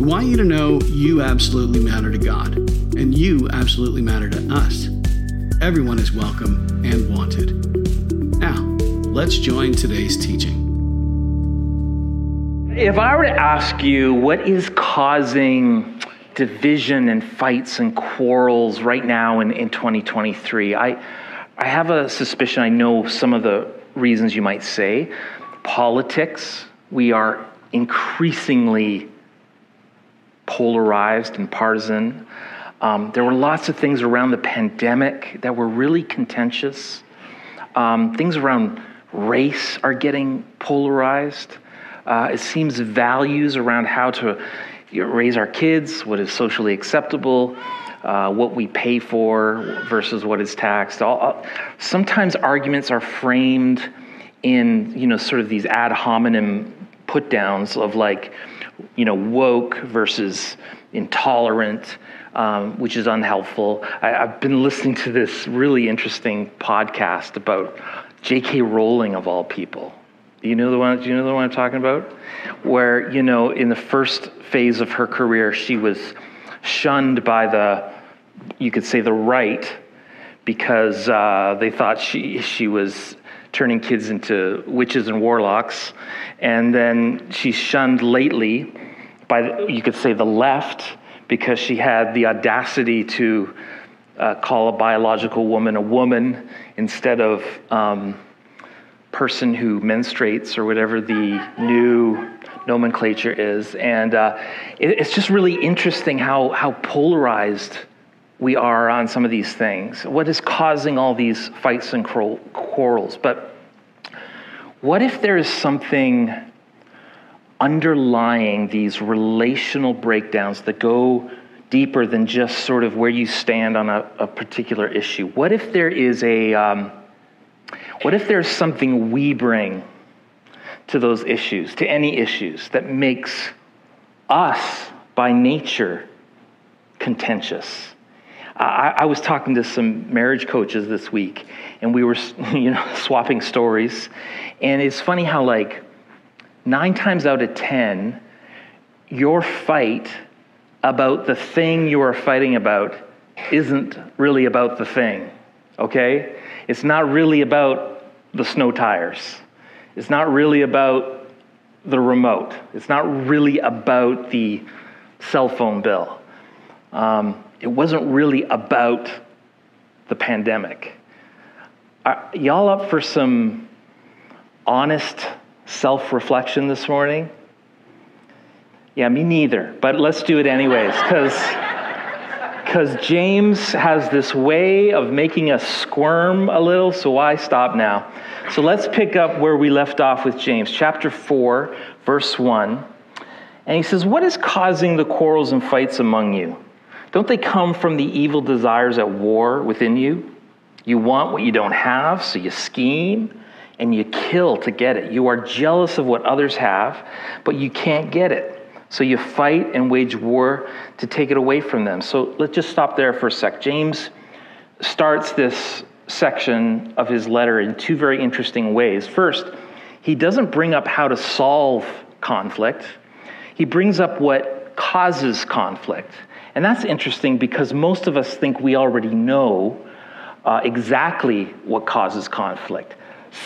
We want you to know you absolutely matter to God, and you absolutely matter to us. Everyone is welcome and wanted. Now, let's join today's teaching. If I were to ask you what is causing division and fights and quarrels right now in, in 2023, I, I have a suspicion I know some of the reasons you might say. Politics, we are increasingly polarized and partisan. Um, there were lots of things around the pandemic that were really contentious. Um, things around race are getting polarized. Uh, it seems values around how to raise our kids, what is socially acceptable, uh, what we pay for versus what is taxed. All, sometimes arguments are framed in you know sort of these ad hominem put downs of like you know, woke versus intolerant, um, which is unhelpful. I, have been listening to this really interesting podcast about J.K. Rowling of all people. You know the one? Do you know the one I'm talking about? Where you know, in the first phase of her career, she was shunned by the, you could say, the right, because uh, they thought she she was turning kids into witches and warlocks. And then she's shunned lately by, the, you could say, the left because she had the audacity to uh, call a biological woman a woman instead of um, person who menstruates or whatever the new nomenclature is. And uh, it, it's just really interesting how, how polarized we are on some of these things. What is causing all these fights and quarrels? But what if there is something underlying these relational breakdowns that go deeper than just sort of where you stand on a, a particular issue? What if there is a, um, what if there's something we bring to those issues, to any issues, that makes us by nature contentious? I, I, was talking to some marriage coaches this week, and we were, you know, swapping stories. And it's funny how, like, nine times out of ten, your fight about the thing you are fighting about isn't really about the thing. Okay, it's not really about the snow tires. It's not really about the remote. It's not really about the cell phone bill. Um, it wasn't really about the pandemic. Are y'all up for some honest self reflection this morning? Yeah, me neither, but let's do it anyways, because. Because James has this way of making us squirm a little, so why stop now? So let's pick up where we left off with James, chapter 4, verse 1. And he says, What is causing the quarrels and fights among you? Don't they come from the evil desires at war within you? You want what you don't have, so you scheme and you kill to get it. You are jealous of what others have, but you can't get it. So you fight and wage war to take it away from them. So let's just stop there for a sec. James starts this section of his letter in two very interesting ways. First, he doesn't bring up how to solve conflict, he brings up what causes conflict. And that's interesting because most of us think we already know uh, exactly what causes conflict.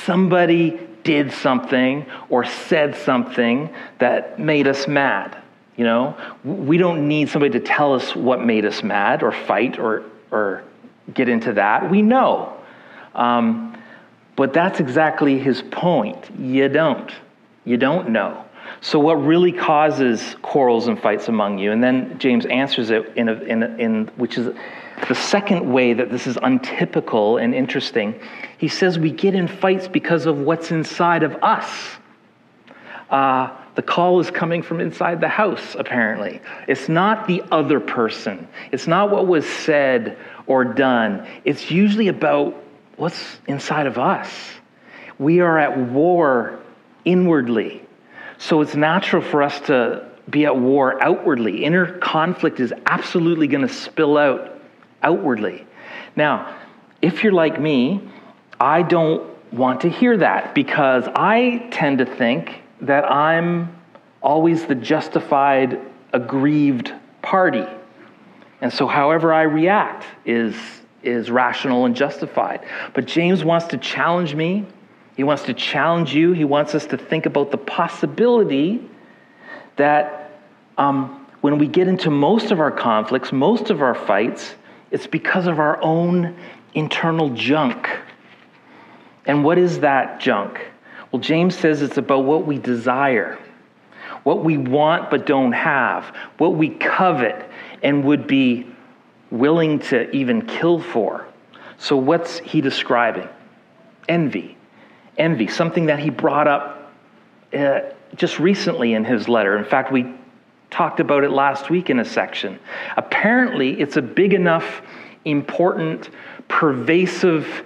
Somebody did something or said something that made us mad. You know, we don't need somebody to tell us what made us mad or fight or, or get into that. We know. Um, but that's exactly his point. You don't. You don't know. So, what really causes quarrels and fights among you? And then James answers it in, a, in, a, in which is the second way that this is untypical and interesting. He says we get in fights because of what's inside of us. Uh, The call is coming from inside the house, apparently. It's not the other person, it's not what was said or done. It's usually about what's inside of us. We are at war inwardly. So it's natural for us to be at war outwardly. Inner conflict is absolutely going to spill out outwardly. Now, if you're like me, I don't want to hear that because I tend to think that I'm always the justified, aggrieved party. And so, however I react is, is rational and justified. But James wants to challenge me. He wants to challenge you. He wants us to think about the possibility that um, when we get into most of our conflicts, most of our fights, it's because of our own internal junk. And what is that junk? Well, James says it's about what we desire, what we want but don't have, what we covet and would be willing to even kill for. So, what's he describing? Envy. Envy, something that he brought up uh, just recently in his letter. In fact, we talked about it last week in a section. Apparently, it's a big enough, important, pervasive,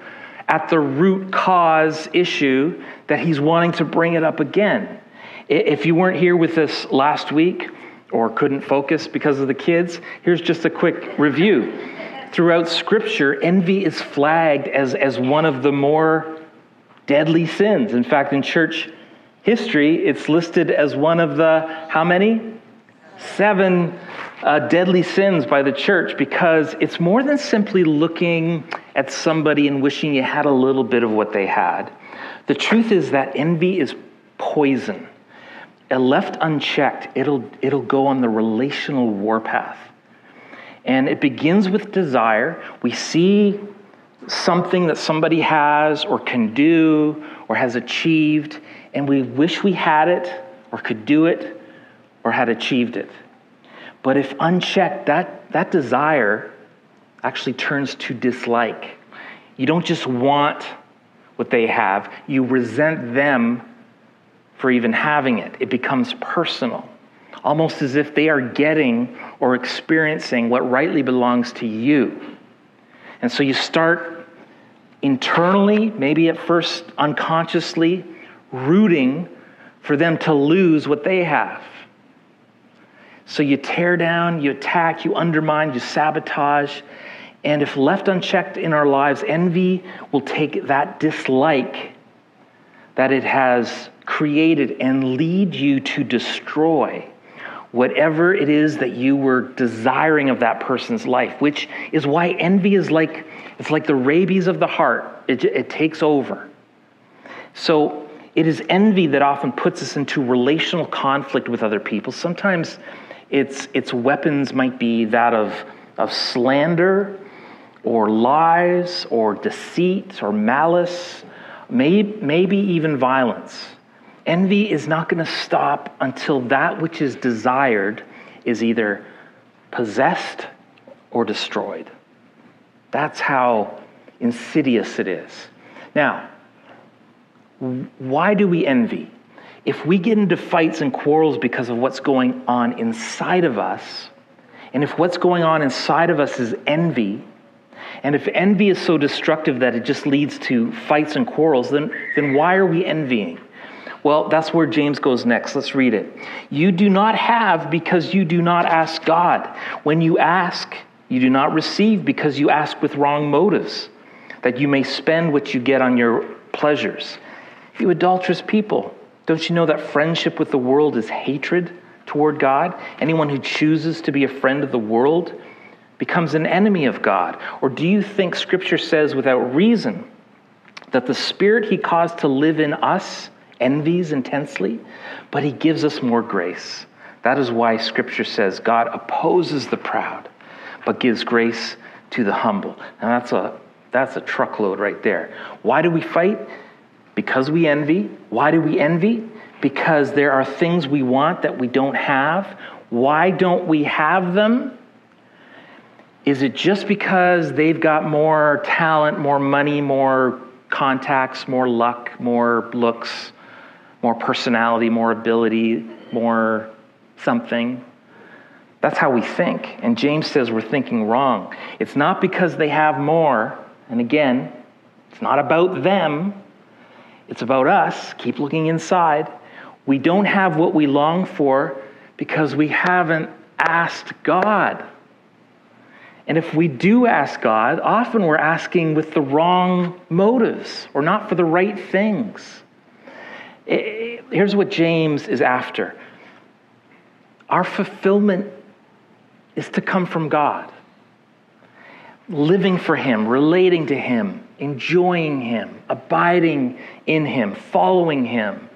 at the root cause issue that he's wanting to bring it up again. If you weren't here with us last week or couldn't focus because of the kids, here's just a quick review. Throughout Scripture, envy is flagged as, as one of the more deadly sins. In fact, in church history, it's listed as one of the how many? Seven uh, deadly sins by the church because it's more than simply looking at somebody and wishing you had a little bit of what they had. The truth is that envy is poison. And left unchecked, it'll, it'll go on the relational warpath. And it begins with desire. We see something that somebody has or can do or has achieved, and we wish we had it or could do it or had achieved it. But if unchecked, that, that desire actually turns to dislike. You don't just want what they have, you resent them for even having it. It becomes personal, almost as if they are getting or experiencing what rightly belongs to you. And so you start internally, maybe at first unconsciously, rooting for them to lose what they have. So you tear down, you attack, you undermine, you sabotage. And if left unchecked in our lives, envy will take that dislike that it has created and lead you to destroy whatever it is that you were desiring of that person's life, which is why envy is like it's like the rabies of the heart. It, it takes over. So it is envy that often puts us into relational conflict with other people. Sometimes its, its weapons might be that of, of slander or lies or deceit or malice, may, maybe even violence. Envy is not going to stop until that which is desired is either possessed or destroyed. That's how insidious it is. Now, why do we envy? if we get into fights and quarrels because of what's going on inside of us, and if what's going on inside of us is envy, and if envy is so destructive that it just leads to fights and quarrels, then, then why are we envying? Well, that's where James goes next. Let's read it. You do not have because you do not ask God. When you ask, you do not receive because you ask with wrong motives, that you may spend what you get on your pleasures. You adulterous people. Don't you know that friendship with the world is hatred toward God? Anyone who chooses to be a friend of the world becomes an enemy of God. Or do you think Scripture says without reason that the Spirit He caused to live in us envies intensely, but He gives us more grace? That is why Scripture says God opposes the proud, but gives grace to the humble. And that's a that's a truckload right there. Why do we fight? Because we envy. Why do we envy? Because there are things we want that we don't have. Why don't we have them? Is it just because they've got more talent, more money, more contacts, more luck, more looks, more personality, more ability? more something. That's how we think. And James says we're thinking wrong. It's not because they have more. And again, it's not about them, it's about us. Keep looking inside. We don't have what we long for because we haven't asked God. And if we do ask God, often we're asking with the wrong motives or not for the right things. Eh, eh, here's what James is after our fulfillment is to come from God, living for Him, relating to Him, enjoying Him, abiding in Him, following Him.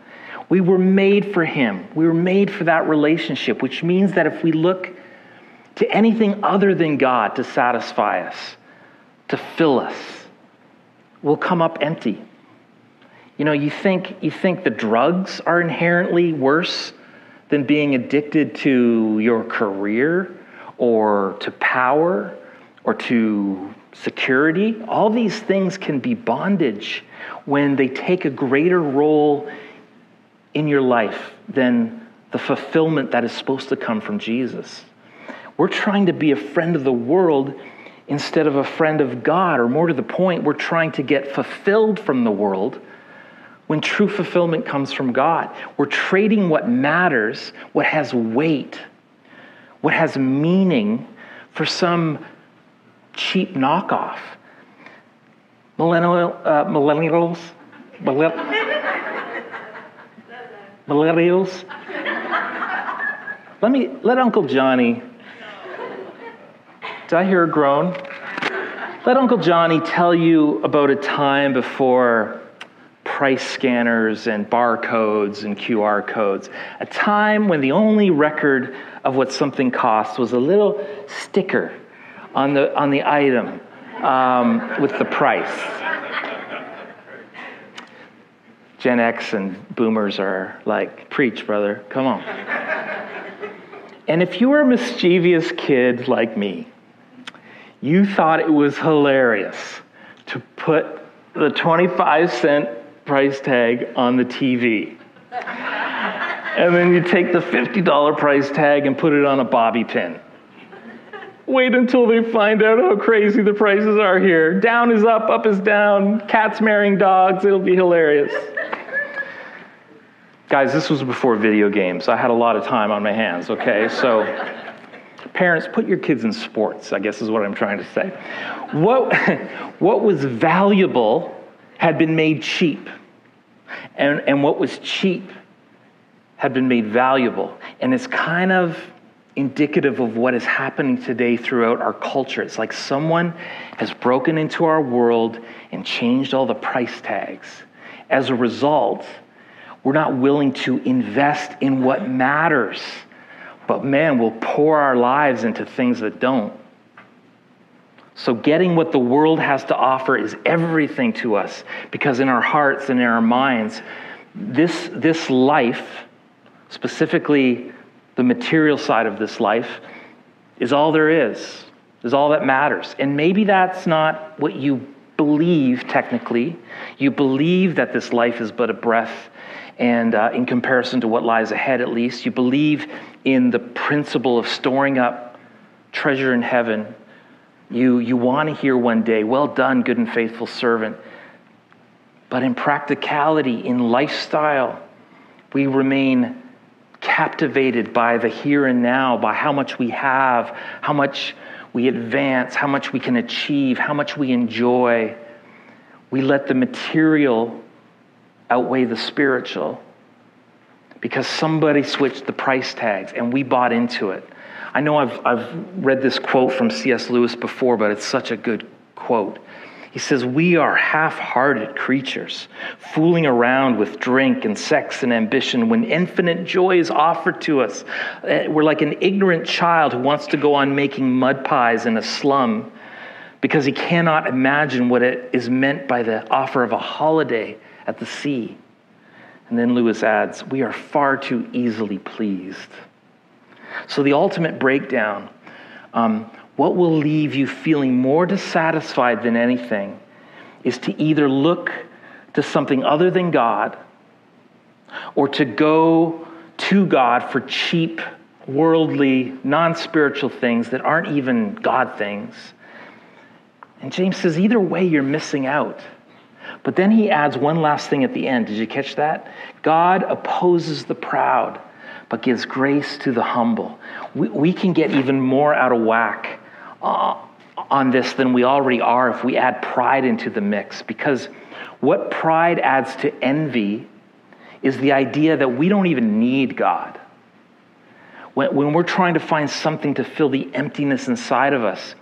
We were made for Him. We were made for that relationship, which means that if we look to anything other than God to satisfy us, to fill us, we'll come up empty. You know, you think, you think the drugs are inherently worse than being addicted to your career or to power or to security. All these things can be bondage when they take a greater role in your life than the fulfillment that is supposed to come from Jesus. We're trying to be a friend of the world instead of a friend of God, or more to the point, we're trying to get fulfilled from the world when true fulfillment comes from God. We're trading what matters, what has weight, what has meaning, for some cheap knockoff. Millennial, uh, millennials, millennials. Let me let Uncle Johnny. Did I hear a groan? Let Uncle Johnny tell you about a time before price scanners and barcodes and QR codes. A time when the only record of what something costs was a little sticker on the, on the item um, with the price. Gen X and boomers are like, preach, brother, come on. And if you were a mischievous kid like me, you thought it was hilarious to put the 25 cent price tag on the TV. and then you take the $50 price tag and put it on a bobby pin. Wait until they find out how crazy the prices are here. Down is up, up is down, cats marrying dogs, it'll be hilarious. Guys, this was before video games. I had a lot of time on my hands, okay? So, parents, put your kids in sports, I guess is what I'm trying to say. What, what was valuable had been made cheap, and, and what was cheap had been made valuable. And it's kind of indicative of what is happening today throughout our culture. It's like someone has broken into our world and changed all the price tags. As a result, we're not willing to invest in what matters. But man, we'll pour our lives into things that don't. So, getting what the world has to offer is everything to us because in our hearts and in our minds, this, this life, specifically the material side of this life is all there is, is all that matters. And maybe that's not what you believe technically. You believe that this life is but a breath, and uh, in comparison to what lies ahead, at least, you believe in the principle of storing up treasure in heaven. You, you want to hear one day, well done, good and faithful servant. But in practicality, in lifestyle, we remain captivated by the here and now, by how much we have, how much we advance, how much we can achieve, how much we enjoy. We let the material outweigh the spiritual because somebody switched the price tags and we bought into it. I know I've, I've read this quote from C.S. Lewis before, but it's such a good quote. He says, We are half hearted creatures, fooling around with drink and sex and ambition when infinite joy is offered to us. Eh, we're like an ignorant child who wants to go on making mud pies in a slum because he cannot imagine what it is meant by the offer of a holiday at the sea. And then Lewis adds, We are far too easily pleased. So the ultimate breakdown. Um, what will leave you feeling more dissatisfied than anything is to either look to something other than God or to go to God for cheap, worldly, non spiritual things that aren't even God things. And James says, either way, you're missing out. But then he adds one last thing at the end. Did you catch that? God opposes the proud, but gives grace to the humble. We, we can get even more out of whack uh, on this than we already are if we add pride into the mix. Because what pride adds to envy is the idea that we don't even need God. When, when we're trying to find something to fill the emptiness inside of us,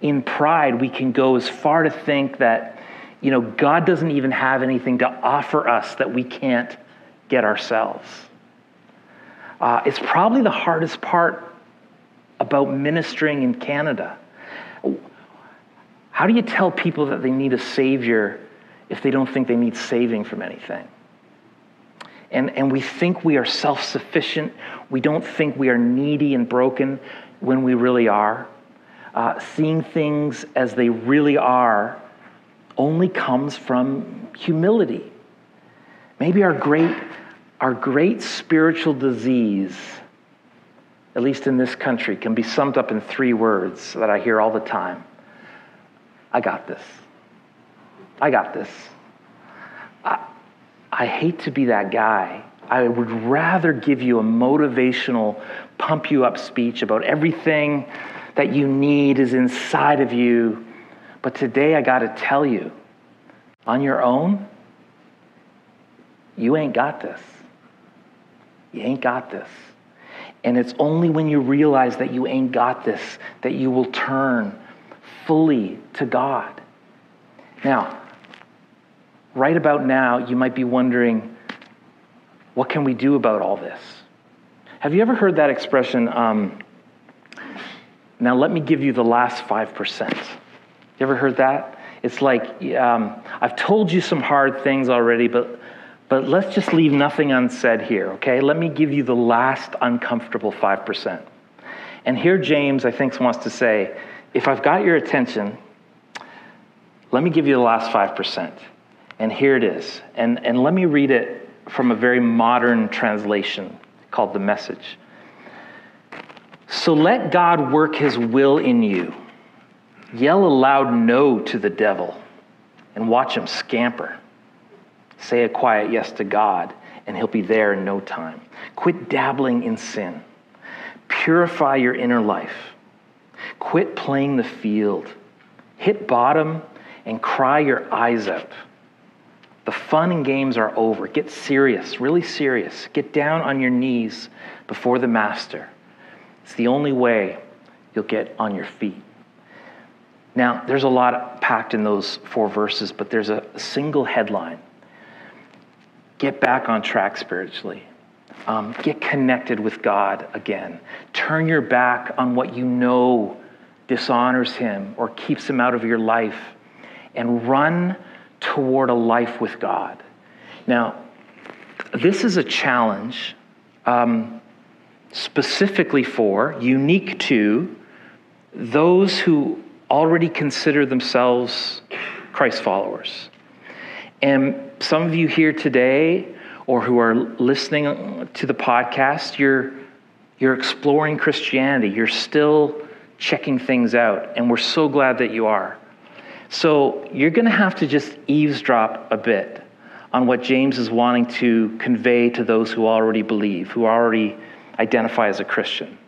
in pride, we can go as far to think that, you know, God doesn't even have anything to offer us that we can't get ourselves. Uh, it's probably the hardest part about ministering in Canada. How do you tell people that they need a Savior if they don't think they need saving from anything? And, and we think we are self sufficient. We don't think we are needy and broken when we really are. Uh, seeing things as they really are only comes from humility. Maybe our great, our great spiritual disease, at least in this country, can be summed up in three words that I hear all the time I got this. I got this. I, I hate to be that guy. I would rather give you a motivational, pump you up speech about everything that you need is inside of you. But today I got to tell you on your own, you ain't got this. You ain't got this. And it's only when you realize that you ain't got this that you will turn fully to God. Now, right about now, you might be wondering, what can we do about all this? Have you ever heard that expression? Um, now, let me give you the last 5%. You ever heard that? It's like, um, I've told you some hard things already, but, but let's just leave nothing unsaid here, okay? Let me give you the last uncomfortable 5%. And here, James, I think, wants to say, if I've got your attention, let me give you the last 5%. And here it is. And, and let me read it from a very modern translation called The Message. So let God work his will in you. Yell a loud no to the devil and watch him scamper. Say a quiet yes to God, and he'll be there in no time. Quit dabbling in sin. Purify your inner life. Quit playing the field. Hit bottom and cry your eyes out. The fun and games are over. Get serious, really serious. Get down on your knees before the Master. It's the only way you'll get on your feet. Now, there's a lot packed in those four verses, but there's a single headline Get back on track spiritually. Um, get connected with God again. Turn your back on what you know dishonors Him or keeps Him out of your life and run toward a life with God. Now, this is a challenge um, specifically for, unique to, those who already consider themselves Christ followers. And some of you here today, or who are listening to the podcast, you're, you're exploring Christianity. You're still checking things out, and we're so glad that you are. So you're going to have to just eavesdrop a bit on what James is wanting to convey to those who already believe, who already identify as a Christian.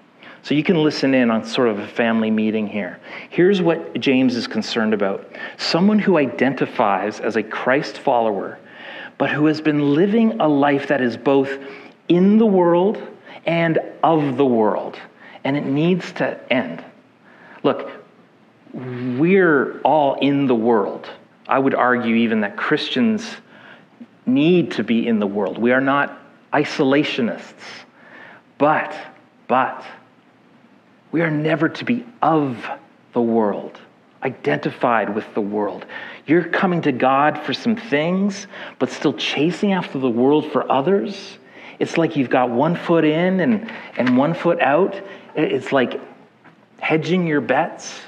So you can listen in on sort of a family meeting here. Here's what James is concerned about someone who identifies as a Christ follower, but who has been living a life that is both in the world and of the world, and it needs to end. Look, we're all in the world. I would argue even that Christians need to be in the world. We are not isolationists. But, but, we are never to be of the world, identified with the world. You're coming to God for some things, but still chasing after the world for others. It's like you've got one foot in and, and one foot out. It's like hedging your bets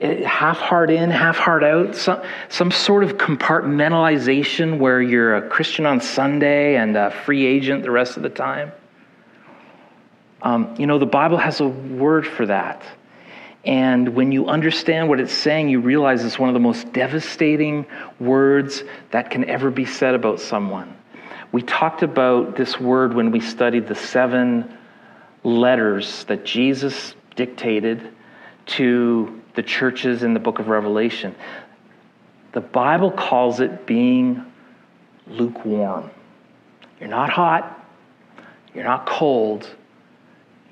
half heart in, half heart out, some, some sort of compartmentalization where you're a Christian on Sunday and a free agent the rest of the time. Um, you know, the Bible has a word for that. And when you understand what it's saying, you realize it's one of the most devastating words that can ever be said about someone. We talked about this word when we studied the seven letters that Jesus dictated to the churches in the book of Revelation. The Bible calls it being lukewarm. You're not hot, you're not cold,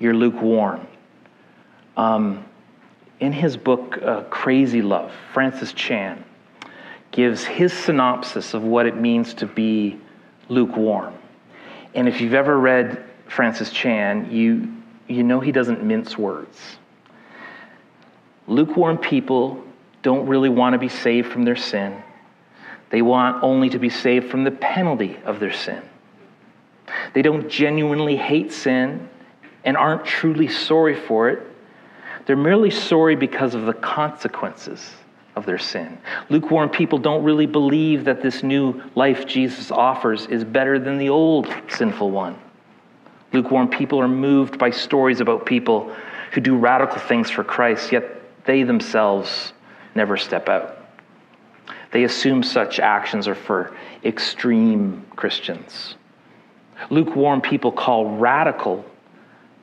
you're lukewarm. Um, in his book, uh, Crazy Love, Francis Chan gives his synopsis of what it means to be lukewarm. And if you've ever read Francis Chan, you, you know he doesn't mince words. Lukewarm people don't really want to be saved from their sin. They want only to be saved from the penalty of their sin. They don't genuinely hate sin and aren't truly sorry for it. They're merely sorry because of the consequences of their sin. Lukewarm people don't really believe that this new life Jesus offers is better than the old sinful one. Lukewarm people are moved by stories about people who do radical things for Christ, yet they themselves never step out. They assume such actions are for extreme Christians. Lukewarm people call radical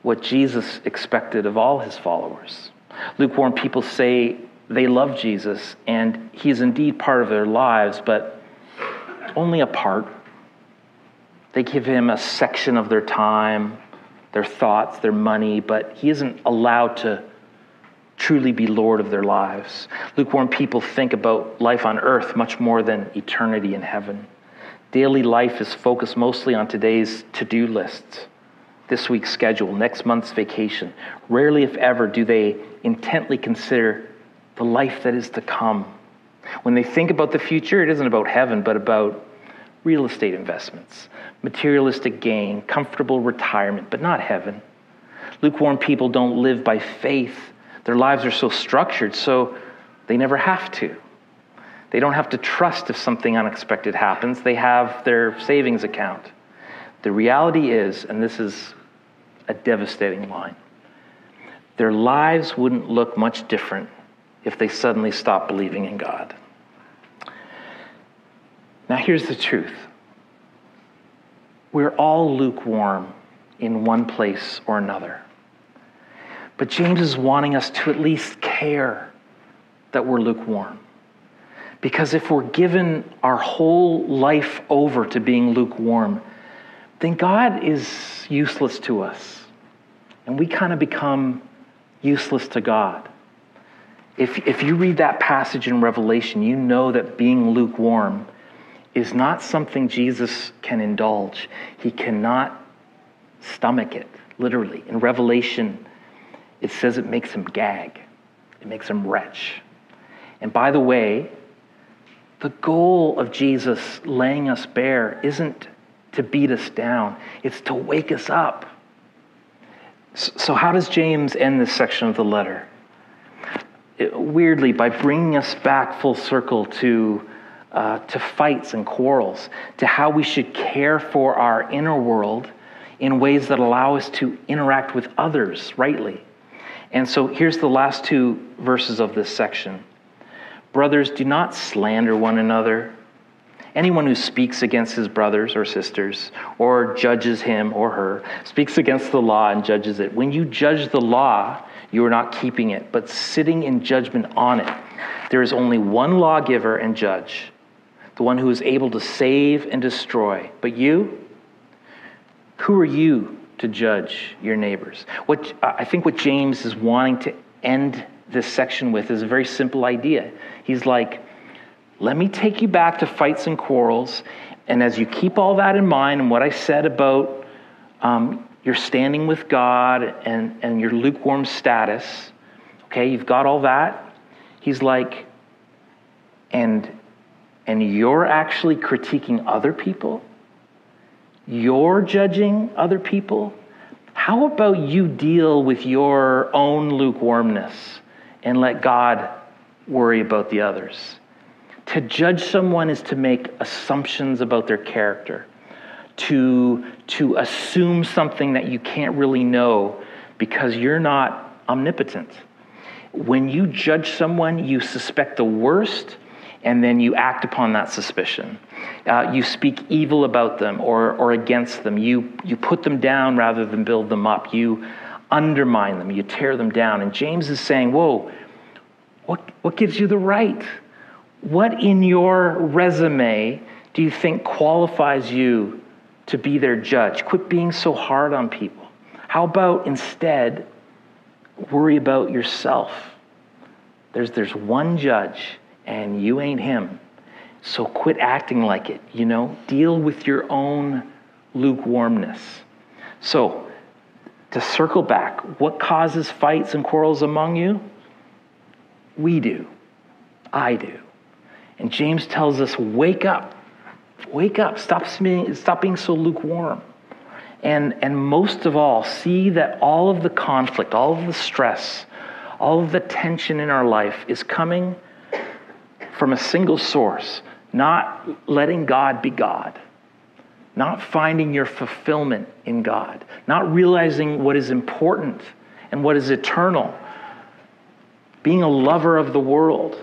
what Jesus expected of all his followers. Lukewarm people say they love Jesus and he is indeed part of their lives, but only a part. They give him a section of their time, their thoughts, their money, but he isn't allowed to truly be Lord of their lives. Lukewarm people think about life on earth much more than eternity in heaven. Daily life is focused mostly on today's to do lists, this week's schedule, next month's vacation. Rarely, if ever, do they intently consider the life that is to come. When they think about the future, it isn't about heaven, but about real estate investments, materialistic gain, comfortable retirement, but not heaven. Lukewarm people don't live by faith their lives are so structured, so they never have to. They don't have to trust if something unexpected happens, they have their savings account. The reality is, and this is a devastating line, their lives wouldn't look much different if they suddenly stopped believing in God. Now, here's the truth we're all lukewarm in one place or another. But James is wanting us to at least care that we're lukewarm. Because if we're given our whole life over to being lukewarm, then God is useless to us. And we kind of become useless to God. If, if you read that passage in Revelation, you know that being lukewarm is not something Jesus can indulge. He cannot stomach it, literally. In Revelation, it says it makes him gag, it makes him retch. And by the way, the goal of Jesus laying us bare isn't to beat us down, it's to wake us up. So, how does James end this section of the letter? It, weirdly, by bringing us back full circle to, uh, to fights and quarrels, to how we should care for our inner world in ways that allow us to interact with others rightly. And so here's the last two verses of this section Brothers, do not slander one another. Anyone who speaks against his brothers or sisters, or judges him or her, speaks against the law and judges it. When you judge the law, you are not keeping it, but sitting in judgment on it. There is only one lawgiver and judge, the one who is able to save and destroy. But you, who are you to judge your neighbors. What I think what James is wanting to end this section with is a very simple idea. He's like, let me take you back to fights and quarrels, and as you keep all that in mind and what I said about um, your standing with God and, and your lukewarm status, okay, you've got all that. He's like, and and you're actually critiquing other people you're judging other people, how about you deal with your own lukewarmness and let God worry about the others? To judge someone is to make assumptions about their character. to, to assume something that you can't really know because you're not omnipotent. When you judge someone, you suspect the worst and then you act upon that suspicion. Uh, you speak evil about them or, or against them. You, you put them down rather than build them up. You undermine them. You tear them down. And James is saying, Whoa, what, what gives you the right? What in your resume do you think qualifies you to be their judge? Quit being so hard on people. How about instead worry about yourself? There's, there's one judge, and you ain't him. So quit acting like it, you know? Deal with your own lukewarmness. So, to circle back, what causes fights and quarrels among you? We do. I do. And James tells us wake up. Wake up. Stop being, stop being so lukewarm. And, and most of all, see that all of the conflict, all of the stress, all of the tension in our life is coming from a single source, not letting God be God, not finding your fulfillment in God, not realizing what is important and what is eternal, being a lover of the world.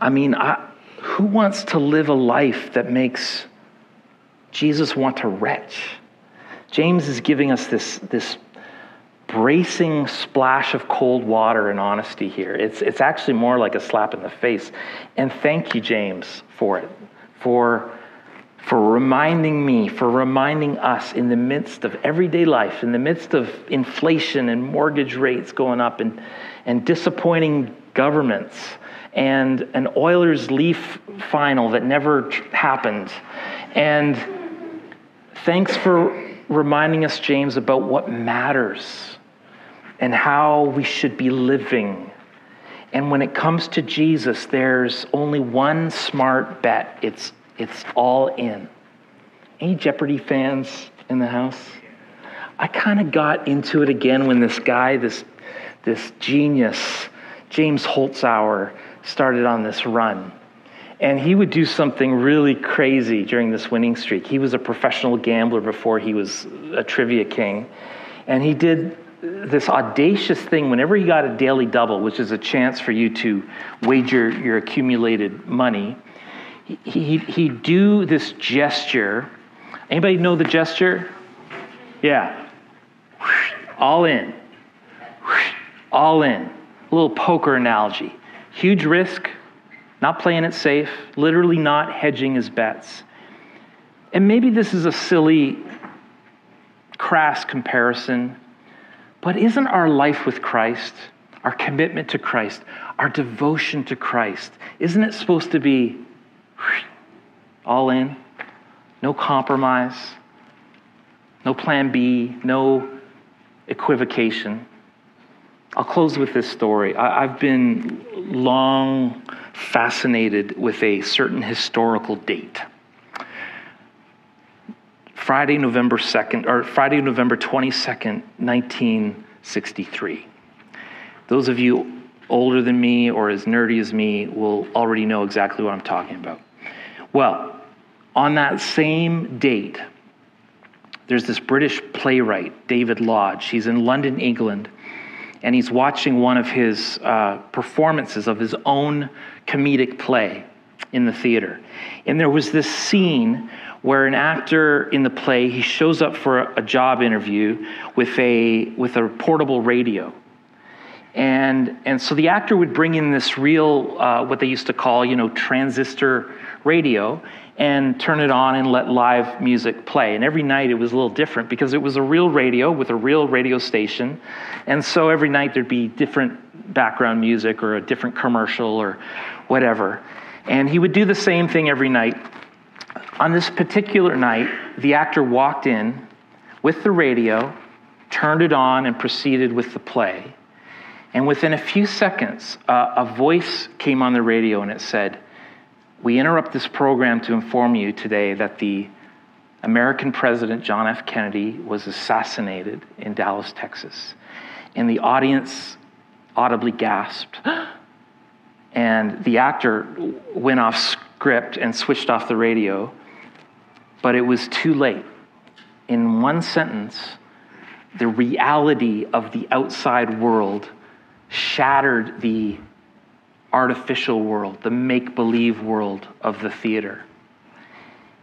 I mean, I, who wants to live a life that makes Jesus want to retch? James is giving us this, this bracing splash of cold water and honesty here. It's, it's actually more like a slap in the face. And thank you, James, for it, for, for reminding me, for reminding us in the midst of everyday life, in the midst of inflation and mortgage rates going up and, and disappointing governments and an Oilers Leaf final that never happened. And thanks for reminding us, James, about what matters and how we should be living. And when it comes to Jesus, there's only one smart bet it's, it's all in. Any Jeopardy fans in the house? I kind of got into it again when this guy, this, this genius, James Holzhauer, started on this run. And he would do something really crazy during this winning streak. He was a professional gambler before he was a trivia king. And he did this audacious thing whenever he got a daily double, which is a chance for you to wager your accumulated money. He, he'd do this gesture. Anybody know the gesture? Yeah. All in. All in. A little poker analogy. Huge risk, not playing it safe, literally not hedging his bets. And maybe this is a silly, crass comparison, but isn't our life with Christ, our commitment to Christ, our devotion to Christ, isn't it supposed to be all in? No compromise, no plan B, no equivocation. I'll close with this story. I, have been long fascinated with a certain historical date. Friday, November 2nd, or Friday, November 22nd, 1963. Those of you older than me or as nerdy as me will already know exactly what I'm talking about. Well, on that same date, there's this British playwright, David Lodge. He's in London, England and he's watching one of his uh, performances of his own comedic play in the theater. And there was this scene where an actor in the play he shows up for a job interview with a with a portable radio and and so the actor would bring in this real uh, what they used to call you know transistor radio and turn it on and let live music play. And every night it was a little different because it was a real radio with a real radio station. And so every night there'd be different background music or a different commercial or whatever. And he would do the same thing every night. On this particular night, the actor walked in with the radio, turned it on, and proceeded with the play. And within a few seconds, uh, a voice came on the radio and it said, we interrupt this program to inform you today that the American President John F. Kennedy was assassinated in Dallas, Texas. And the audience audibly gasped. And the actor went off script and switched off the radio. but it was too late. In one sentence, the reality of the outside world shattered the artificial world, the make believe world of the theater.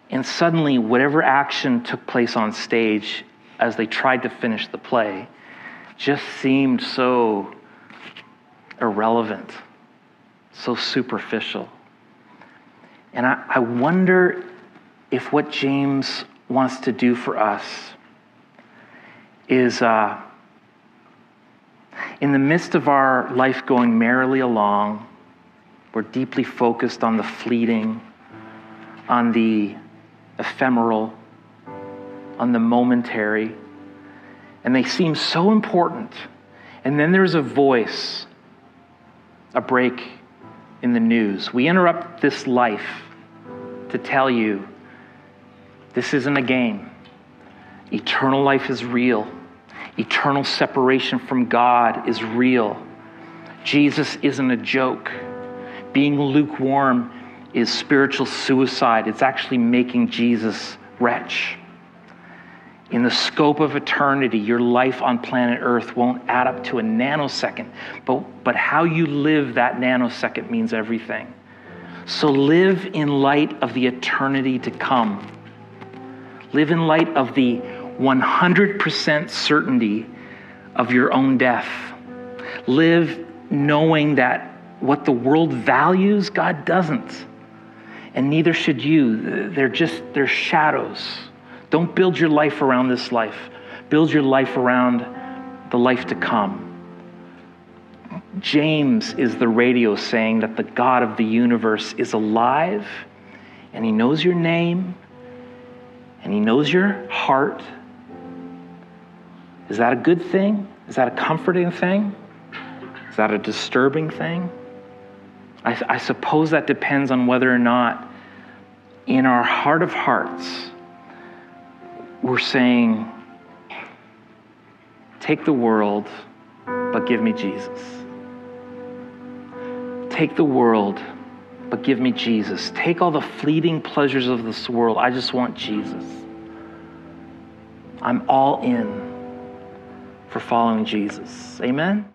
And suddenly, whatever action took place on stage as they tried to finish the play just seemed so irrelevant, so superficial. And I, I wonder if what James wants to do for us is uh, in the midst of our life going merrily along, we're deeply focused on the fleeting, on the ephemeral, on the momentary, and they seem so important. And then there's a voice, a break in the news. We interrupt this life to tell you this isn't a game. Eternal life is real. Eternal separation from God is real. Jesus isn't a joke. Being lukewarm is spiritual suicide. It's actually making Jesus wretch. In the scope of eternity, your life on planet Earth won't add up to a nanosecond, but, but how you live that nanosecond means everything. So live in light of the eternity to come. Live in light of the 100% certainty of your own death. Live knowing that what the world values, God doesn't. And neither should you. They're just, they're shadows. Don't build your life around this life, build your life around the life to come. James is the radio saying that the God of the universe is alive and he knows your name and he knows your heart is that a good thing? Is that a comforting thing? Is that a disturbing thing? I, I, suppose that depends on whether or not in our heart of hearts we're saying, Take the world, but give me Jesus. Take the world, but give me Jesus. Take all the fleeting pleasures of this world. I just want Jesus. I'm all in for following Jesus. Amen?